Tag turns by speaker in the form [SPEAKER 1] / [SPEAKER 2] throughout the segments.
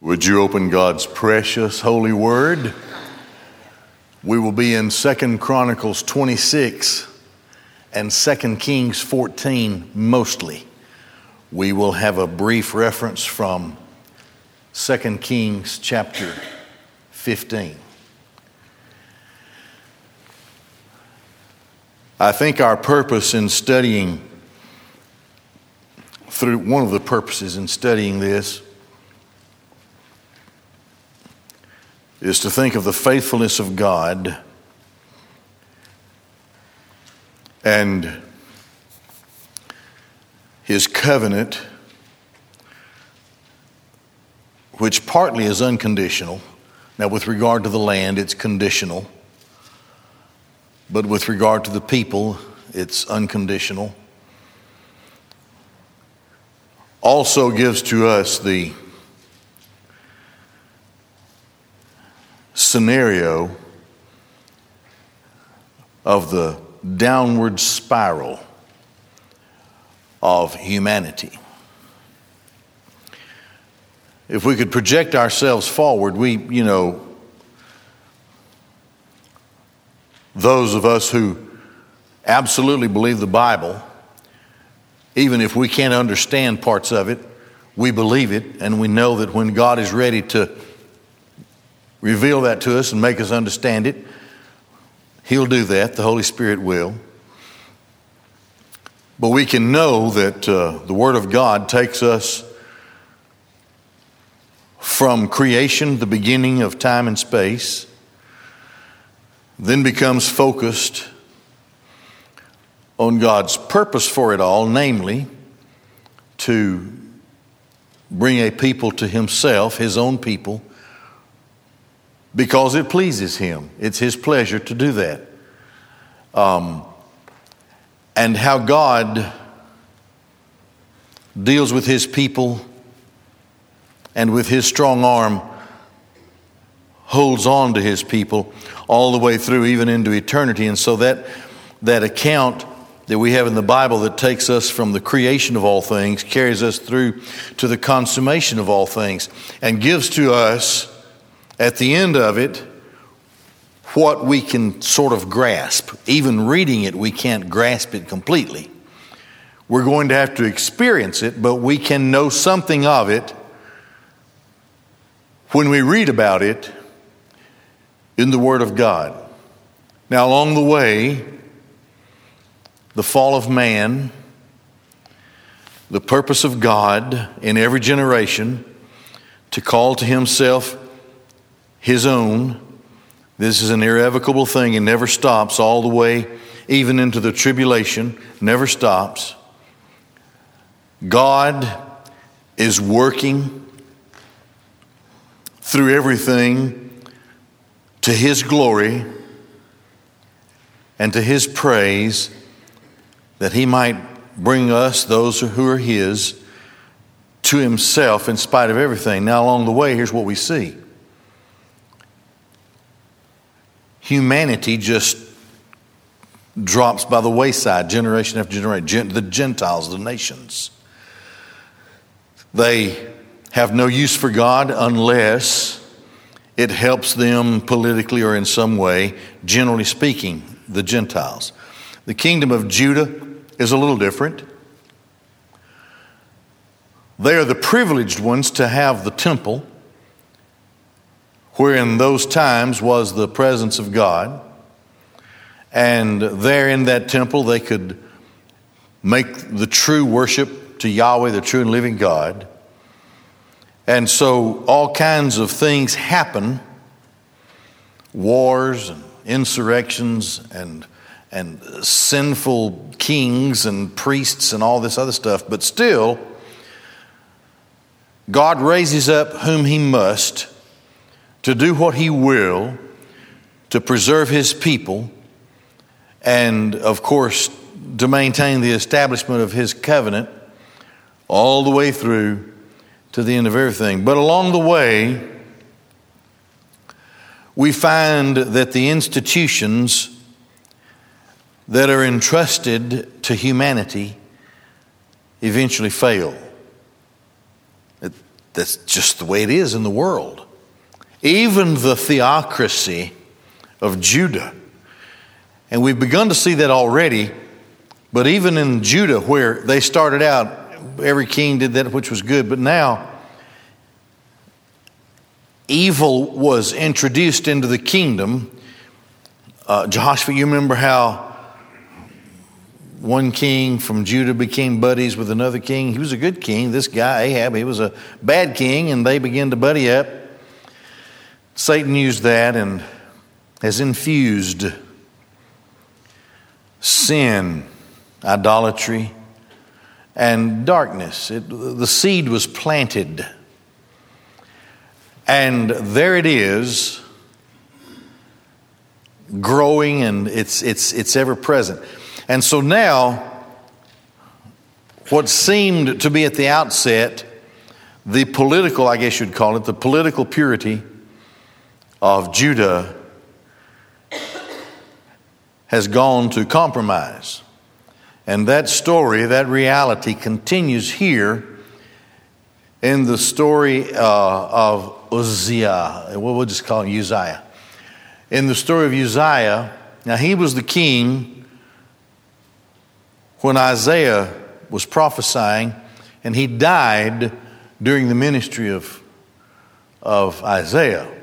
[SPEAKER 1] Would you open God's precious holy word? We will be in Second Chronicles 26 and Second Kings 14 mostly. We will have a brief reference from Second Kings chapter 15. I think our purpose in studying through one of the purposes in studying this is to think of the faithfulness of God and his covenant, which partly is unconditional. Now, with regard to the land, it's conditional, but with regard to the people, it's unconditional. Also gives to us the scenario of the downward spiral of humanity. If we could project ourselves forward, we, you know, those of us who absolutely believe the Bible, even if we can't understand parts of it, we believe it, and we know that when God is ready to reveal that to us and make us understand it. He'll do that, the Holy Spirit will. But we can know that uh, the Word of God takes us from creation, the beginning of time and space, then becomes focused on God's purpose for it all, namely to bring a people to Himself, His own people, because it pleases Him. It's His pleasure to do that. Um, and how God deals with His people and with His strong arm holds on to His people all the way through, even into eternity. And so that, that account that we have in the Bible that takes us from the creation of all things carries us through to the consummation of all things and gives to us at the end of it, what we can sort of grasp. Even reading it, we can't grasp it completely. We're going to have to experience it, but we can know something of it when we read about it in the Word of God. Now, along the way, the fall of man, the purpose of God in every generation to call to Himself his own. This is an irrevocable thing and never stops all the way, even into the tribulation, never stops. God is working through everything to His glory and to His praise that He might bring us, those who are His, to Himself in spite of everything. Now, along the way, here's what we see. Humanity just drops by the wayside generation after generation. the Gentiles, the nations. They have no use for God unless it helps them politically or in some way, generally speaking, the Gentiles. The kingdom of Judah is a little different. They are the privileged ones to have the temple where in those times was the presence of God. And there in that temple, they could make the true worship to Yahweh, the true and living God. And so all kinds of things happen wars and insurrections and, and sinful kings and priests and all this other stuff. But still, God raises up whom He must to do what He will to preserve His people, and of course, to maintain the establishment of His covenant all the way through to the end of everything. But along the way, we find that the institutions that are entrusted to humanity eventually fail. that's just the way it is in the world. Even the theocracy of Judah. And we've begun to see that already, but even in Judah, where they started out, every king did that which was good, but now evil was introduced into the kingdom. Uh, Joshua, you remember how one king from Judah became buddies with another king. He was a good king. This guy, Ahab, he was a bad king, and they began to buddy up. Satan used that and has infused sin, idolatry, and darkness. It, the seed was planted. And there it is, growing, and it's, it's, it's ever present. And so now, what seemed to be at the outset the political, I guess you'd call it, the political purity of Judah has gone to compromise. And that story, that reality continues here in the story uh, of Uzziah. We'll just call him Uzziah. In the story of Uzziah, now he was the king when Isaiah was prophesying, and he died during the ministry of, of Isaiah.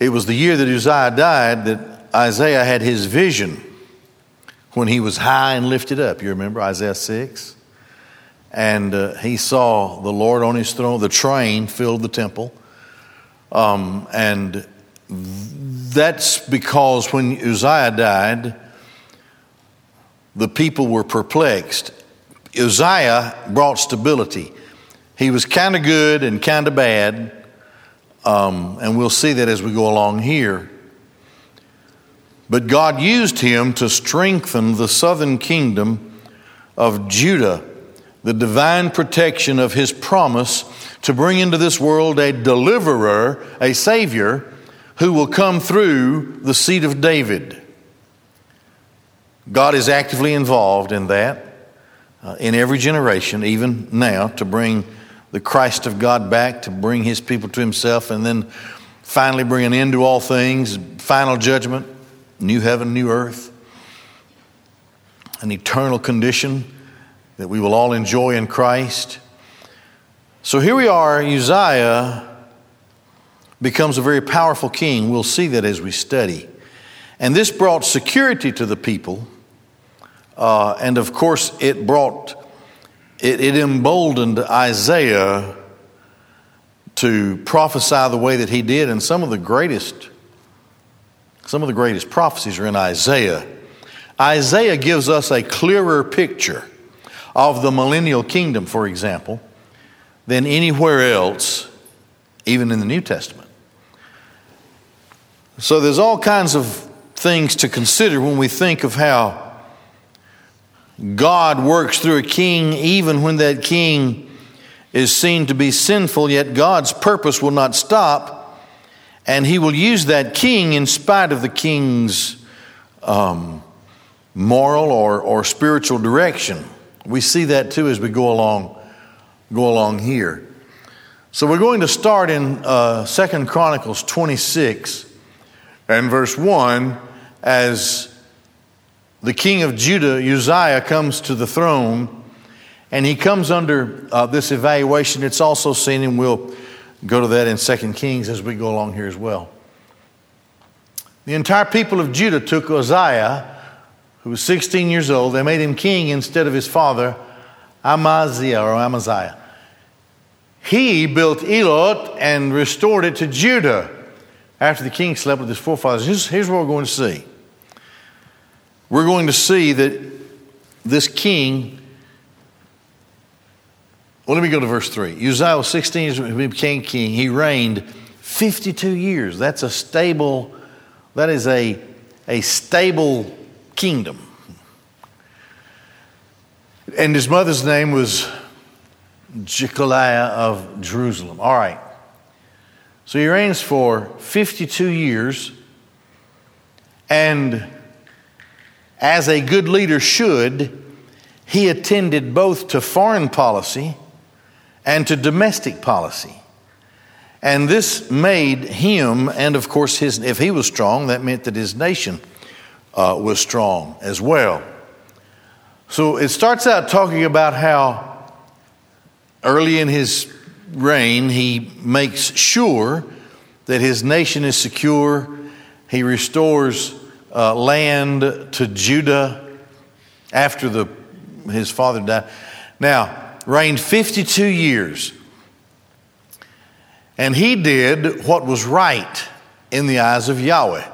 [SPEAKER 1] It was the year that Uzziah died that Isaiah had his vision when he was high and lifted up. You remember Isaiah 6? And uh, he saw the Lord on his throne, the train filled the temple. Um, and that's because when Uzziah died, the people were perplexed. Uzziah brought stability. He was kind of good and kind of bad, um, and we'll see that as we go along here. But God used him to strengthen the southern kingdom of Judah, the divine protection of his promise to bring into this world a deliverer, a savior, who will come through the seed of David. God is actively involved in that uh, in every generation, even now, to bring the Christ of God back, to bring his people to himself, and then finally bring an end to all things, final judgment, new heaven, new earth, an eternal condition that we will all enjoy in Christ. So here we are, Uzziah becomes a very powerful king. We'll see that as we study. And this brought security to the people uh, and of course, it brought, it, it emboldened Isaiah to prophesy the way that he did. And some of the greatest, some of the greatest prophecies are in Isaiah. Isaiah gives us a clearer picture of the millennial kingdom, for example, than anywhere else, even in the New Testament. So there's all kinds of things to consider when we think of how God works through a king even when that king is seen to be sinful, yet God's purpose will not stop, and he will use that king in spite of the king's um, moral or, or spiritual direction. We see that too as we go along, go along here. So we're going to start in uh, Second Chronicles 26 and verse 1 as the king of Judah, Uzziah, comes to the throne and he comes under uh, this evaluation. It's also seen, and we'll go to that in Second Kings as we go along here as well. The entire people of Judah took Uzziah, who was 16 years old, they made him king instead of his father, Amaziah or Amaziah. He built Elot and restored it to Judah after the king slept with his forefathers. Here's, here's what we're going to see we're going to see that this king, well, let me go to verse 3. Uzziah was 16 he became king. He reigned 52 years. That's a stable, that is a, a stable kingdom. And his mother's name was Jecoliah of Jerusalem. All right. So he reigns for 52 years. And as a good leader should, he attended both to foreign policy and to domestic policy. And this made him, and of course, his, if he was strong, that meant that his nation uh, was strong as well. So it starts out talking about how early in his reign he makes sure that his nation is secure. He restores uh, land to Judah after the, his father died. Now, reigned 52 years. And he did what was right in the eyes of Yahweh,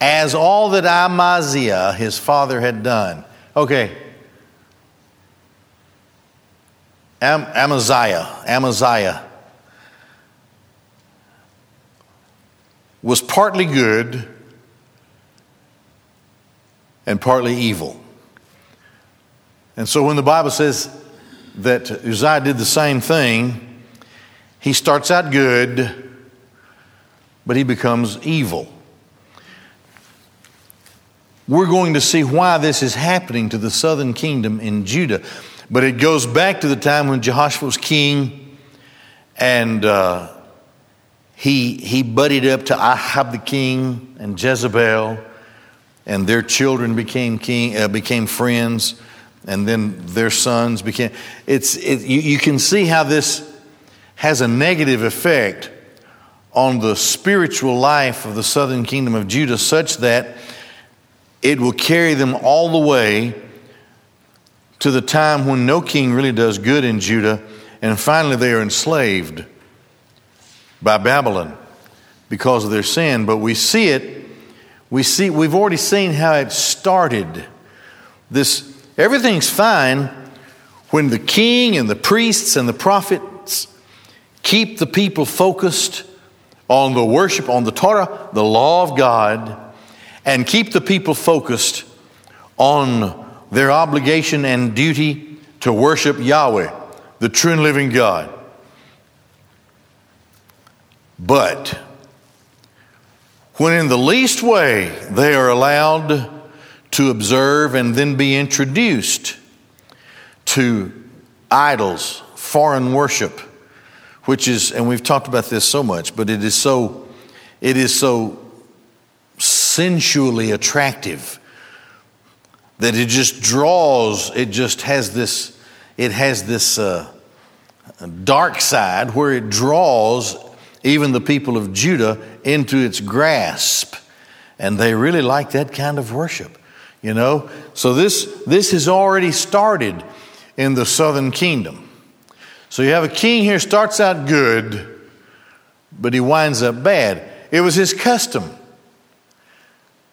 [SPEAKER 1] as all that Amaziah, his father, had done. Okay. Am- Amaziah, Amaziah was partly good and partly evil. And so when the Bible says that Uzziah did the same thing, he starts out good, but he becomes evil. We're going to see why this is happening to the southern kingdom in Judah. But it goes back to the time when Jehoshaphat was king and uh, he, he buddied up to Ahab the king and Jezebel, and their children became, king, uh, became friends, and then their sons became. It's, it, you, you can see how this has a negative effect on the spiritual life of the southern kingdom of Judah, such that it will carry them all the way to the time when no king really does good in Judah, and finally they are enslaved by Babylon because of their sin. But we see it, we see, we've already seen how it started. This everything's fine when the king and the priests and the prophets keep the people focused on the worship, on the Torah, the law of God, and keep the people focused on their obligation and duty to worship Yahweh, the true and living God. But when in the least way they are allowed to observe and then be introduced to idols, foreign worship, which is, and we've talked about this so much, but it is so, it is so sensually attractive that it just draws, it just has this, it has this uh, dark side where it draws even the people of Judah into its grasp. And they really like that kind of worship, you know? So this, this has already started in the southern kingdom. So you have a king here starts out good, but he winds up bad. It was his custom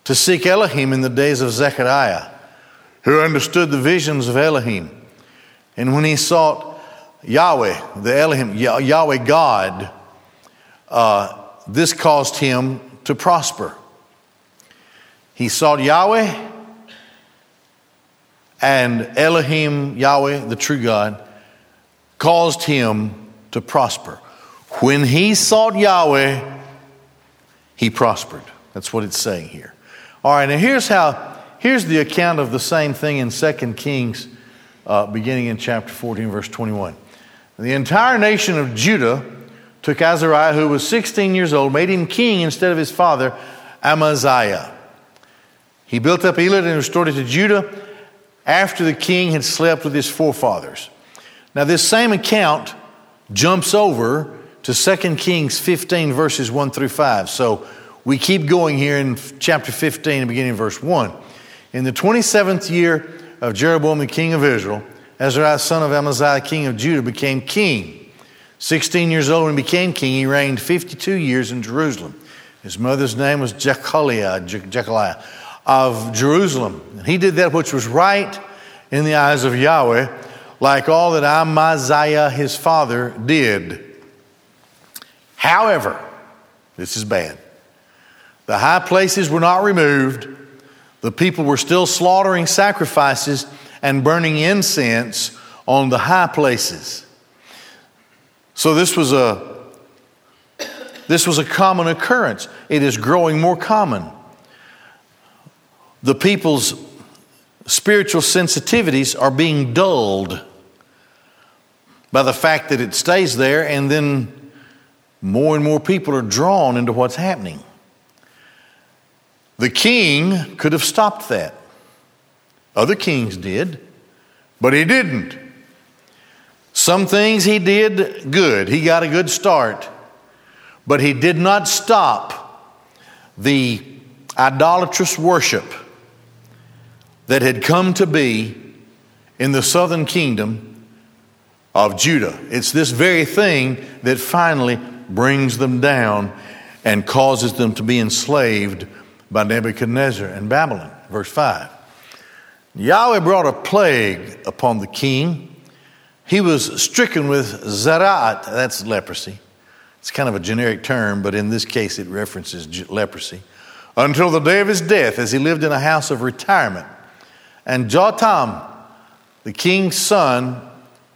[SPEAKER 1] to seek Elohim in the days of Zechariah who understood the visions of Elohim. And when he sought Yahweh, the Elohim, Yahweh God, uh, this caused him to prosper. He sought Yahweh and Elohim, Yahweh, the true God, caused him to prosper. When he sought Yahweh, he prospered. That's what it's saying here. All right, now here's how Here's the account of the same thing in 2 Kings, uh, beginning in chapter 14, verse 21. The entire nation of Judah took Azariah, who was 16 years old, made him king instead of his father, Amaziah. He built up Elat and restored it to Judah after the king had slept with his forefathers. Now, this same account jumps over to 2 Kings 15, verses 1 through 5. So we keep going here in chapter 15, beginning in verse 1. In the 27th year of Jeroboam the king of Israel, Azariah son of Amaziah king of Judah became king. 16 years old when he became king, he reigned 52 years in Jerusalem. His mother's name was Jechaliah, Jechaliah of Jerusalem. And he did that which was right in the eyes of Yahweh, like all that Amaziah his father did. However, this is bad. The high places were not removed the people were still slaughtering sacrifices and burning incense on the high places. So this was a this was a common occurrence. It is growing more common. The people's spiritual sensitivities are being dulled. by the fact that it stays there, and then more and more people are drawn into what's happening. The king could have stopped that. Other kings did, but he didn't. Some things he did good, he got a good start, but he did not stop the idolatrous worship that had come to be in the southern kingdom of Judah. It's this very thing that finally brings them down and causes them to be enslaved by Nebuchadnezzar and Babylon. Verse 5. Yahweh brought a plague upon the king. He was stricken with zara'at, that's leprosy. It's kind of a generic term, but in this case it references leprosy. Until the day of his death, as he lived in a house of retirement. And Jotham, the king's son,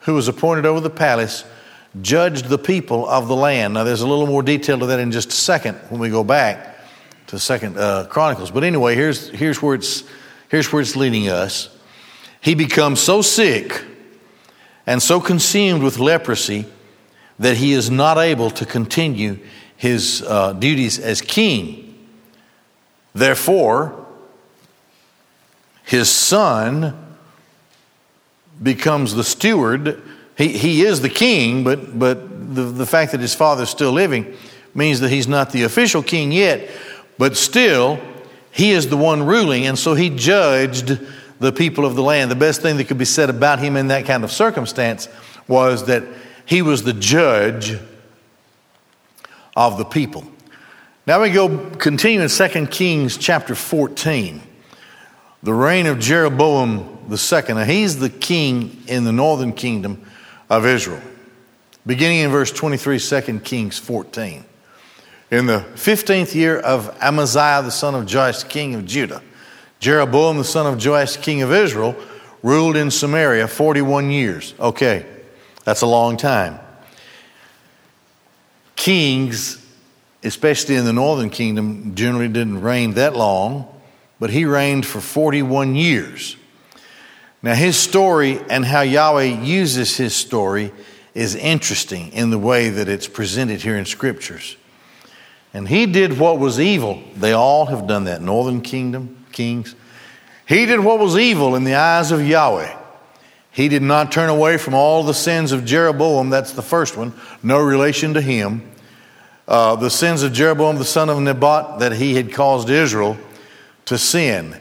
[SPEAKER 1] who was appointed over the palace, judged the people of the land. Now, there's a little more detail to that in just a second when we go back to Second uh, Chronicles. But anyway, here's, here's, where it's, here's where it's leading us. He becomes so sick and so consumed with leprosy that he is not able to continue his uh, duties as king. Therefore, his son becomes the steward. He, he is the king, but, but the, the fact that his father is still living means that he's not the official king yet. But still, he is the one ruling, and so he judged the people of the land. The best thing that could be said about him in that kind of circumstance was that he was the judge of the people. Now we go continue in 2 Kings chapter 14. The reign of Jeroboam the second. Now he's the king in the northern kingdom of Israel. Beginning in verse 23, 2 Kings 14. In the 15th year of Amaziah, the son of Joash, king of Judah, Jeroboam, the son of Joash, king of Israel, ruled in Samaria 41 years. Okay, that's a long time. Kings, especially in the northern kingdom, generally didn't reign that long, but he reigned for 41 years. Now, his story and how Yahweh uses his story is interesting in the way that it's presented here in scriptures. And he did what was evil. They all have done that. Northern kingdom, kings. He did what was evil in the eyes of Yahweh. He did not turn away from all the sins of Jeroboam. That's the first one. No relation to him. Uh, the sins of Jeroboam, the son of Nebat, that he had caused Israel to sin.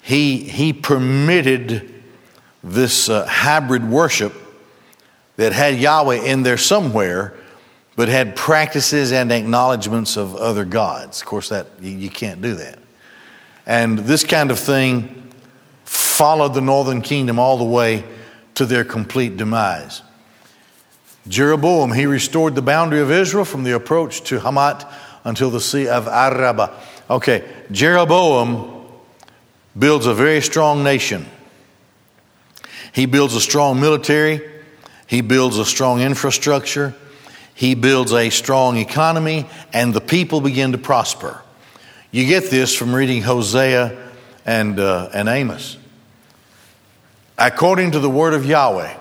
[SPEAKER 1] He, he permitted this uh, hybrid worship that had Yahweh in there somewhere but had practices and acknowledgments of other gods. Of course, that you can't do that. And this kind of thing followed the northern kingdom all the way to their complete demise. Jeroboam, he restored the boundary of Israel from the approach to Hamat until the Sea of Araba. Okay, Jeroboam builds a very strong nation. He builds a strong military. He builds a strong infrastructure. He builds a strong economy, and the people begin to prosper. You get this from reading Hosea and, uh, and Amos. According to the word of Yahweh,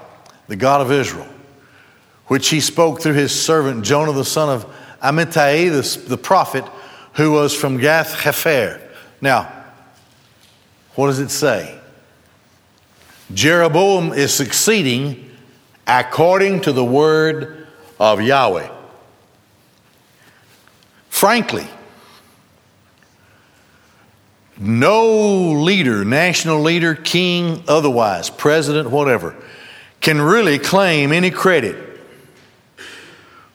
[SPEAKER 1] the God of Israel, which he spoke through his servant Jonah the son of Amittai, the, the prophet, who was from Gath Hepher. Now, what does it say? Jeroboam is succeeding according to the word of Yahweh. Frankly, no leader, national leader, king, otherwise, president, whatever, can really claim any credit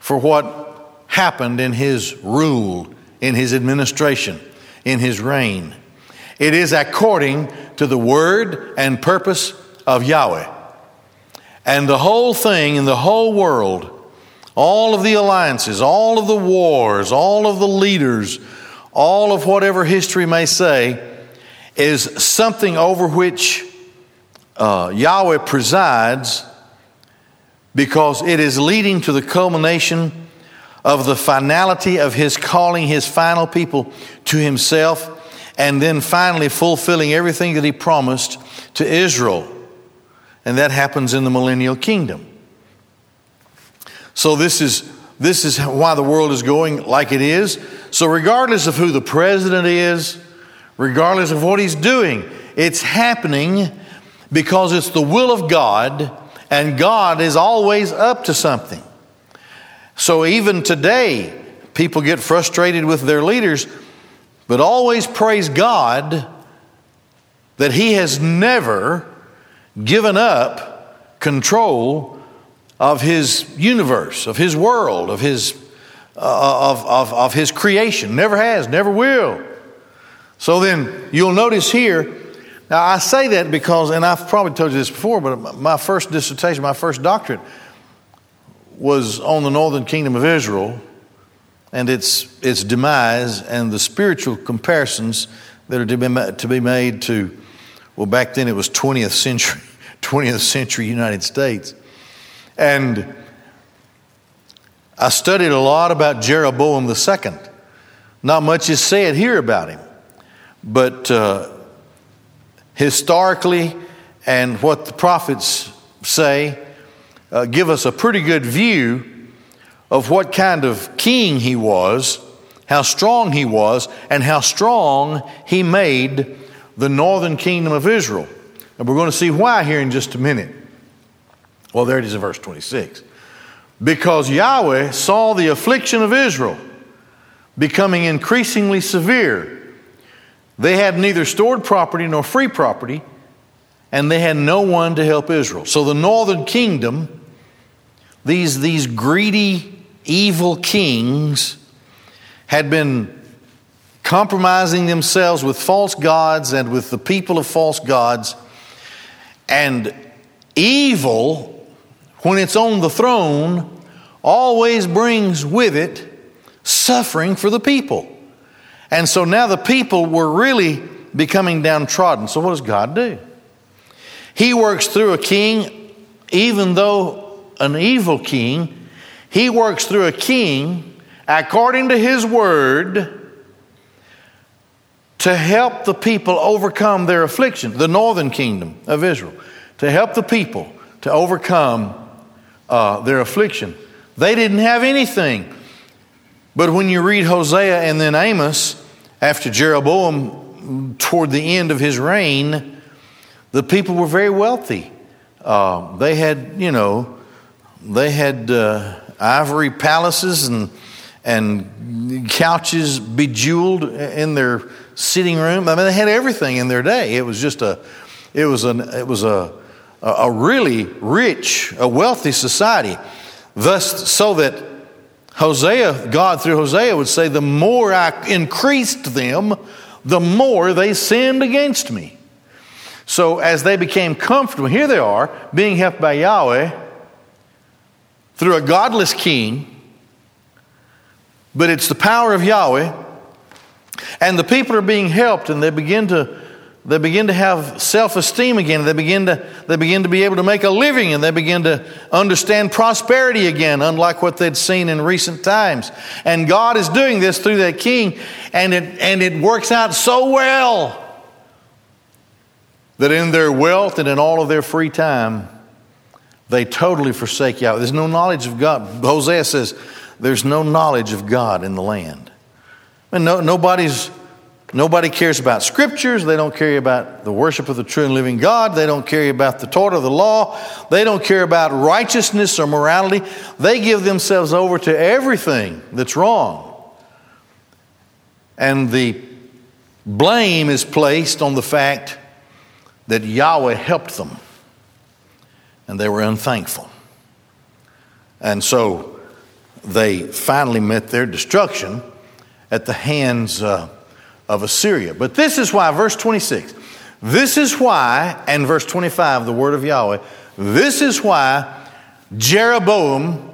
[SPEAKER 1] for what happened in his rule, in his administration, in his reign. It is according to the word and purpose of Yahweh. And the whole thing in the whole world all of the alliances, all of the wars, all of the leaders, all of whatever history may say, is something over which uh, Yahweh presides because it is leading to the culmination of the finality of His calling His final people to Himself and then finally fulfilling everything that He promised to Israel. And that happens in the millennial kingdom. So this is this is why the world is going like it is. So regardless of who the president is, regardless of what he's doing, it's happening because it's the will of God and God is always up to something. So even today, people get frustrated with their leaders, but always praise God that He has never given up control of His universe, of His world, of His, uh, of, of, of His creation. Never has, never will. So then you'll notice here, now I say that because, and I've probably told you this before, but my first dissertation, my first doctorate was on the northern kingdom of Israel and its, its demise and the spiritual comparisons that are to be, to be made to well, back then it was 20th century, 20th century United States. And I studied a lot about Jeroboam II. Not much is said here about him, but uh, historically and what the prophets say uh, give us a pretty good view of what kind of king he was, how strong he was, and how strong he made the northern kingdom of Israel. And we're going to see why here in just a minute. Well, there it is in verse 26. Because Yahweh saw the affliction of Israel becoming increasingly severe. They had neither stored property nor free property, and they had no one to help Israel. So the northern kingdom, these, these greedy, evil kings, had been compromising themselves with false gods and with the people of false gods. And evil, when it's on the throne, always brings with it suffering for the people. And so now the people were really becoming downtrodden. So what does God do? He works through a king, even though an evil king, he works through a king according to his word to help the people overcome their affliction, the northern kingdom of Israel, to help the people to overcome uh, their affliction. They didn't have anything. But when you read Hosea and then Amos, after Jeroboam, toward the end of his reign, the people were very wealthy. Uh, they had, you know, they had uh, ivory palaces and and couches bejeweled in their sitting room. I mean, they had everything in their day. It was just a, it was an, it was a, a really rich, a wealthy society. Thus, so that Hosea, God through Hosea would say, the more I increased them, the more they sinned against me. So as they became comfortable, here they are, being helped by Yahweh through a godless king but it's the power of Yahweh. And the people are being helped and they begin to they begin to have self-esteem again. They begin to they begin to be able to make a living and they begin to understand prosperity again, unlike what they'd seen in recent times. And God is doing this through that king, and it and it works out so well that in their wealth and in all of their free time, they totally forsake Yahweh. There's no knowledge of God. Hosea says, there's no knowledge of God in the land. And no, nobody's, nobody cares about scriptures. They don't care about the worship of the true and living God. They don't care about the Torah the law. They don't care about righteousness or morality. They give themselves over to everything that's wrong. And the blame is placed on the fact that Yahweh helped them and they were unthankful. And so they finally met their destruction at the hands uh, of Assyria. But this is why, verse 26, this is why, and verse 25, the word of Yahweh, this is why Jeroboam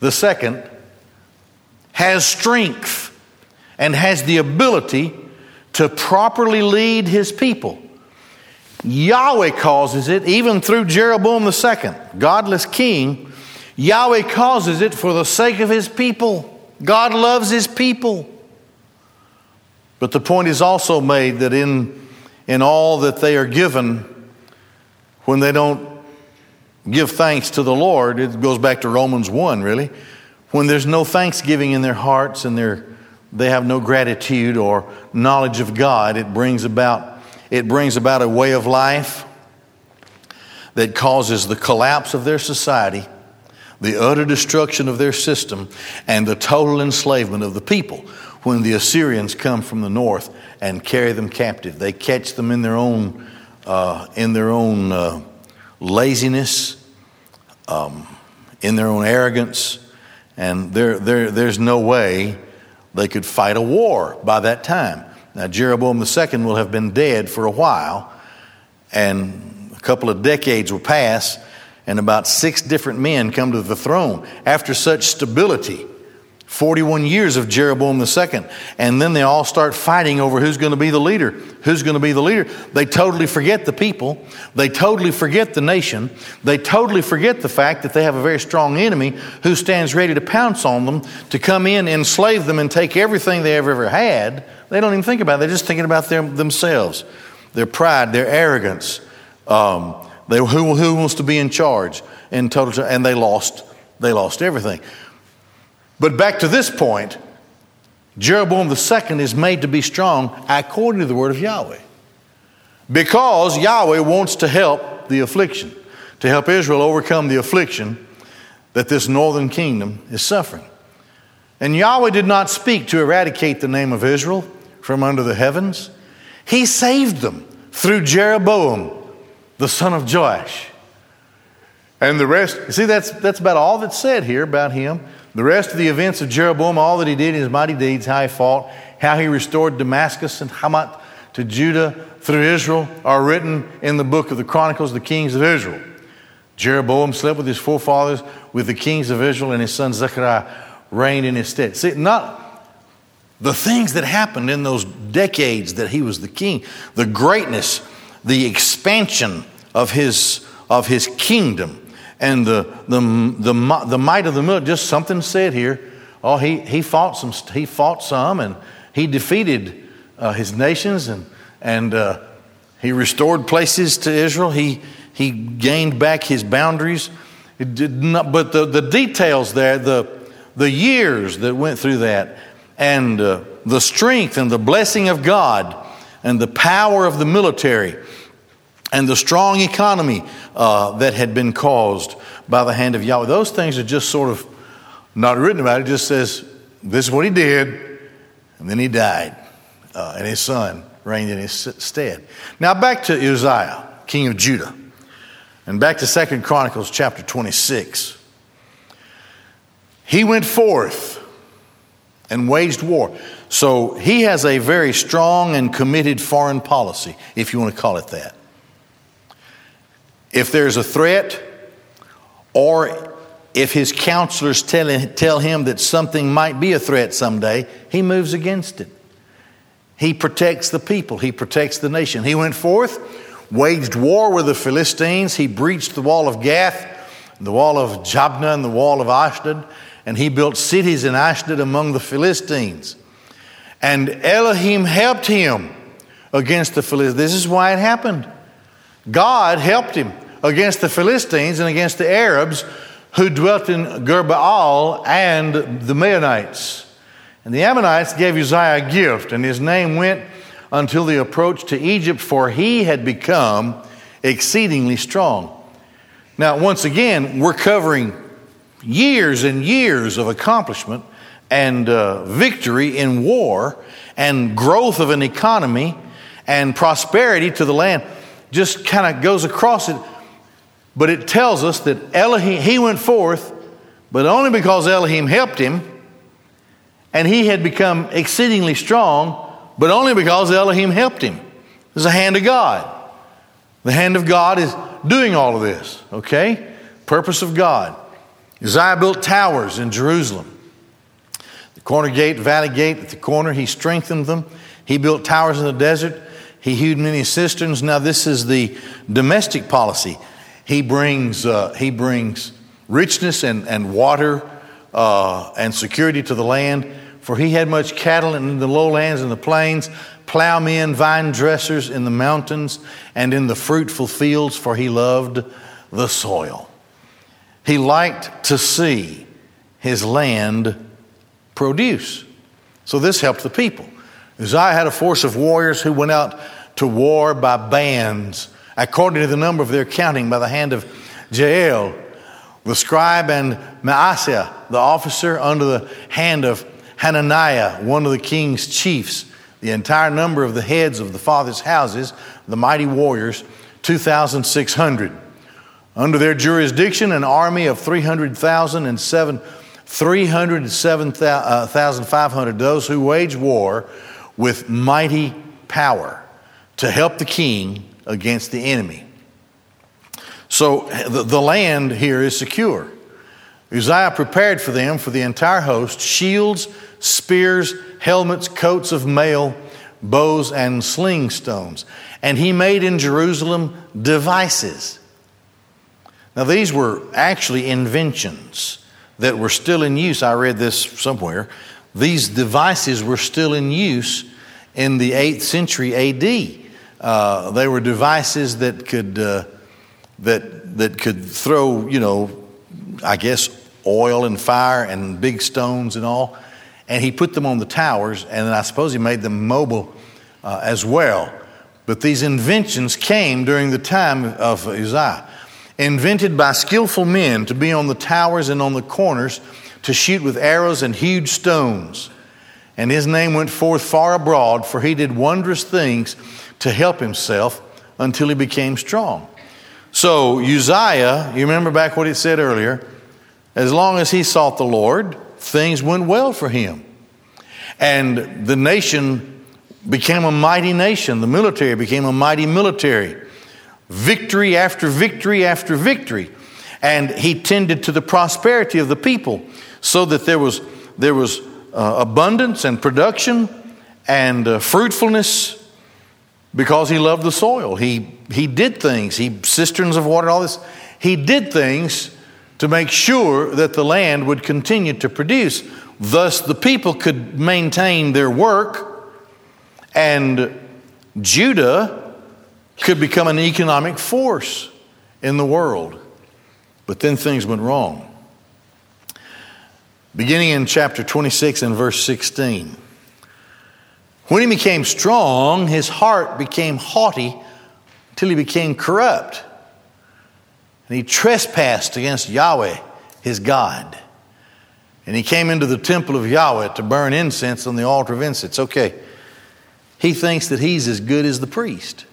[SPEAKER 1] the second has strength and has the ability to properly lead his people. Yahweh causes it, even through Jeroboam the second, godless king, Yahweh causes it for the sake of his people. God loves his people. But the point is also made that in, in all that they are given, when they don't give thanks to the Lord, it goes back to Romans 1, really. When there's no thanksgiving in their hearts and they're, they have no gratitude or knowledge of God, it brings about, it brings about a way of life that causes the collapse of their society, the utter destruction of their system, and the total enslavement of the people when the Assyrians come from the north and carry them captive. They catch them in their own, uh, in their own uh, laziness, um, in their own arrogance, and there, there, there's no way they could fight a war by that time. Now, Jeroboam II will have been dead for a while, and a couple of decades will pass, and about six different men come to the throne. After such stability, 41 years of Jeroboam II. And then they all start fighting over who's going to be the leader. Who's going to be the leader? They totally forget the people. They totally forget the nation. They totally forget the fact that they have a very strong enemy who stands ready to pounce on them, to come in, enslave them, and take everything they ever, ever had. They don't even think about it. They're just thinking about themselves, their pride, their arrogance. Um, they, who, who wants to be in charge? In total, and they lost. They lost everything. But back to this point, Jeroboam II is made to be strong according to the word of Yahweh. Because Yahweh wants to help the affliction, to help Israel overcome the affliction that this northern kingdom is suffering. And Yahweh did not speak to eradicate the name of Israel from under the heavens, He saved them through Jeroboam, the son of Joash. And the rest, you see, that's, that's about all that's said here about him. The rest of the events of Jeroboam, all that he did, in his mighty deeds, how he fought, how he restored Damascus and Hamath to Judah through Israel, are written in the book of the Chronicles of the Kings of Israel. Jeroboam slept with his forefathers, with the kings of Israel, and his son Zechariah reigned in his stead. See, not the things that happened in those decades that he was the king, the greatness, the expansion of his, of his kingdom and the, the, the, the might of the milk, just something said here. Oh, he, he, fought some, he fought some and he defeated uh, his nations and, and uh, he restored places to Israel. He, he gained back his boundaries. Not, but the, the details there, the, the years that went through that, and uh, the strength and the blessing of God and the power of the military and the strong economy uh, that had been caused by the hand of Yahweh. Those things are just sort of not written about. It just says, this is what he did, and then he died, uh, and his son reigned in his stead. Now back to Uzziah, king of Judah, and back to Second Chronicles chapter 26. He went forth and waged war. So he has a very strong and committed foreign policy, if you want to call it that. If there's a threat, or if his counselors tell, tell him that something might be a threat someday, he moves against it. He protects the people, he protects the nation. He went forth, waged war with the Philistines, he breached the wall of Gath, the wall of Jabneh, and the wall of Ashdod, and he built cities in Ashdod among the Philistines. And Elohim helped him against the Philistines. This is why it happened. God helped him against the Philistines and against the Arabs who dwelt in Gur-baal and the Maonites. And the Ammonites gave Uzziah a gift, and his name went until the approach to Egypt, for he had become exceedingly strong. Now, once again, we're covering years and years of accomplishment and uh, victory in war and growth of an economy and prosperity to the land. Just kind of goes across it but it tells us that Elohim, he went forth, but only because Elohim helped him, and he had become exceedingly strong, but only because Elohim helped him. There's a hand of God. The hand of God is doing all of this, okay? Purpose of God. Uzziah built towers in Jerusalem. The corner gate, valley gate at the corner, he strengthened them. He built towers in the desert. He hewed many cisterns. Now, this is the domestic policy. He brings, uh, he brings richness and, and water uh, and security to the land. For he had much cattle in the lowlands and the plains, plowmen, vine dressers in the mountains, and in the fruitful fields, for he loved the soil. He liked to see his land produce. So this helped the people. Uzziah had a force of warriors who went out to war by bands, according to the number of their counting by the hand of Jeiel, the scribe, and Maaseiah, the officer, under the hand of Hananiah, one of the king's chiefs. The entire number of the heads of the fathers' houses, the mighty warriors, 2,600. Under their jurisdiction, an army of 300,000 and seven, 307,500, those who wage war with mighty power to help the king against the enemy. So the, the land here is secure. Uzziah prepared for them, for the entire host, shields, spears, helmets, coats of mail, bows, and sling stones. And he made in Jerusalem devices now, these were actually inventions that were still in use. I read this somewhere. These devices were still in use in the 8th century AD. Uh, they were devices that could, uh, that, that could throw, you know, I guess, oil and fire and big stones and all. And he put them on the towers, and I suppose he made them mobile uh, as well. But these inventions came during the time of Uzziah invented by skillful men to be on the towers and on the corners to shoot with arrows and huge stones. And his name went forth far abroad, for he did wondrous things to help himself until he became strong. So, Uzziah, you remember back what it said earlier, as long as he sought the Lord, things went well for him. And the nation became a mighty nation. The military became a mighty military victory after victory after victory. And he tended to the prosperity of the people so that there was, there was uh, abundance and production and uh, fruitfulness because he loved the soil. He, he did things, he cisterns of water, and all this. He did things to make sure that the land would continue to produce. Thus, the people could maintain their work, and Judah could become an economic force in the world. But then things went wrong. Beginning in chapter 26 and verse 16. When he became strong, his heart became haughty till he became corrupt. And he trespassed against Yahweh, his God. And he came into the temple of Yahweh to burn incense on the altar of incense. Okay, he thinks that he's as good as the priest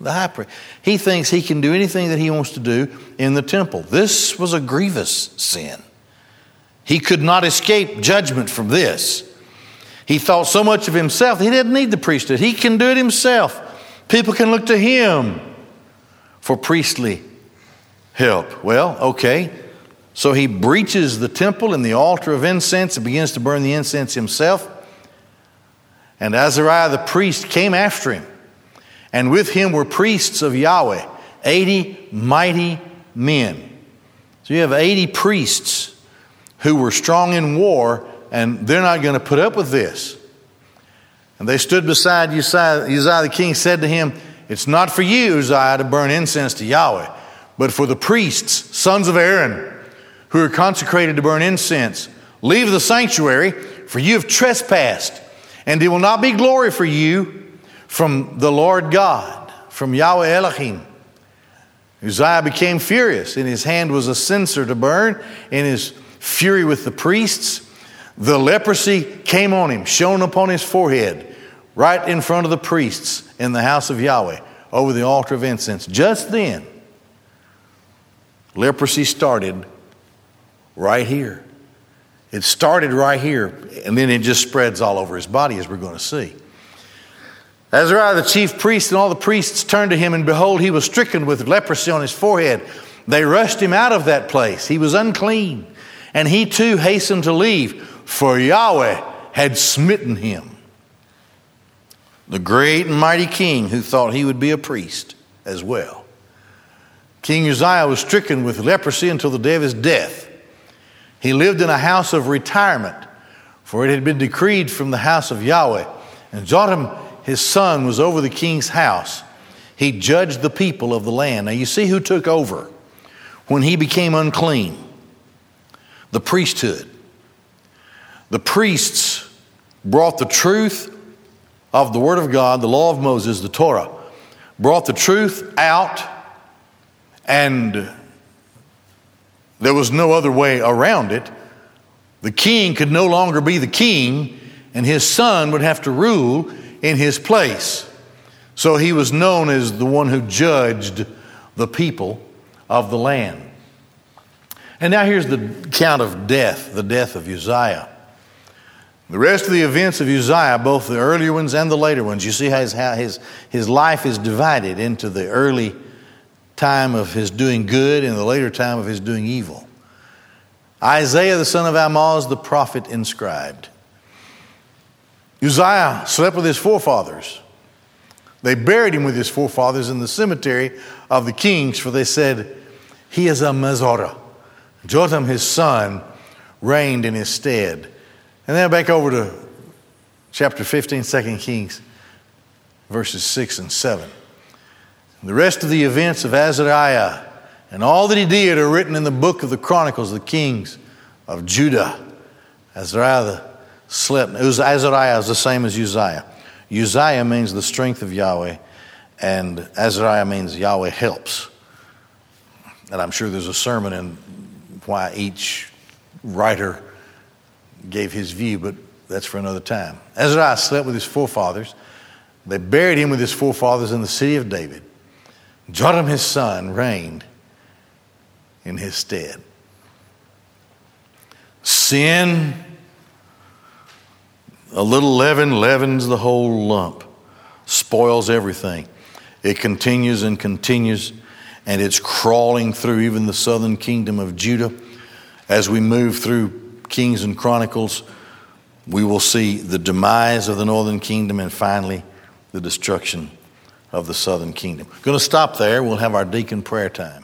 [SPEAKER 1] the high priest. He thinks he can do anything that he wants to do in the temple. This was a grievous sin. He could not escape judgment from this. He thought so much of himself, he didn't need the priesthood. He can do it himself. People can look to him for priestly help. Well, okay. So he breaches the temple and the altar of incense and begins to burn the incense himself. And Azariah the priest came after him and with him were priests of Yahweh, 80 mighty men. So you have 80 priests who were strong in war, and they're not going to put up with this. And they stood beside Uzziah. Uzziah the king said to him, It's not for you, Uzziah, to burn incense to Yahweh, but for the priests, sons of Aaron, who are consecrated to burn incense. Leave the sanctuary, for you have trespassed, and it will not be glory for you from the Lord God, from Yahweh Elohim. Uzziah became furious. In his hand was a censer to burn. In his fury with the priests, the leprosy came on him, shone upon his forehead, right in front of the priests in the house of Yahweh, over the altar of incense. Just then, leprosy started right here. It started right here, and then it just spreads all over his body, as we're going to see. Azariah, the chief priest, and all the priests turned to him, and behold, he was stricken with leprosy on his forehead. They rushed him out of that place. He was unclean. And he too hastened to leave, for Yahweh had smitten him. The great and mighty king who thought he would be a priest as well. King Uzziah was stricken with leprosy until the day of his death. He lived in a house of retirement, for it had been decreed from the house of Yahweh. And Jotham his son was over the king's house. He judged the people of the land. Now, you see who took over. when he became unclean, the priesthood. The priests brought the truth of the Word of God, the law of Moses, the Torah, brought the truth out, and there was no other way around it. The king could no longer be the king, and his son would have to rule in his place. So he was known as the one who judged the people of the land. And now here's the count of death, the death of Uzziah. The rest of the events of Uzziah, both the earlier ones and the later ones, you see how his, how his, his life is divided into the early time of his doing good and the later time of his doing evil. Isaiah, the son of Amoz, the prophet, inscribed. Uzziah slept with his forefathers. They buried him with his forefathers in the cemetery of the kings, for they said, He is a Mezorah. Jotham, his son, reigned in his stead. And then back over to chapter 15, 2 Kings, verses 6 and 7. The rest of the events of Azariah and all that he did are written in the book of the Chronicles of the Kings of Judah. Azariah slept. Azariah is the same as Uzziah. Uzziah means the strength of Yahweh, and Azariah means Yahweh helps. And I'm sure there's a sermon in why each writer gave his view, but that's for another time. Azariah slept with his forefathers. They buried him with his forefathers in the city of David. Jotham, his son, reigned in his stead. Sin, a little leaven leavens the whole lump, spoils everything. It continues and continues, and it's crawling through even the southern kingdom of Judah. As we move through Kings and Chronicles, we will see the demise of the northern kingdom and finally the destruction of the southern kingdom. Going to stop there. We'll have our deacon prayer time.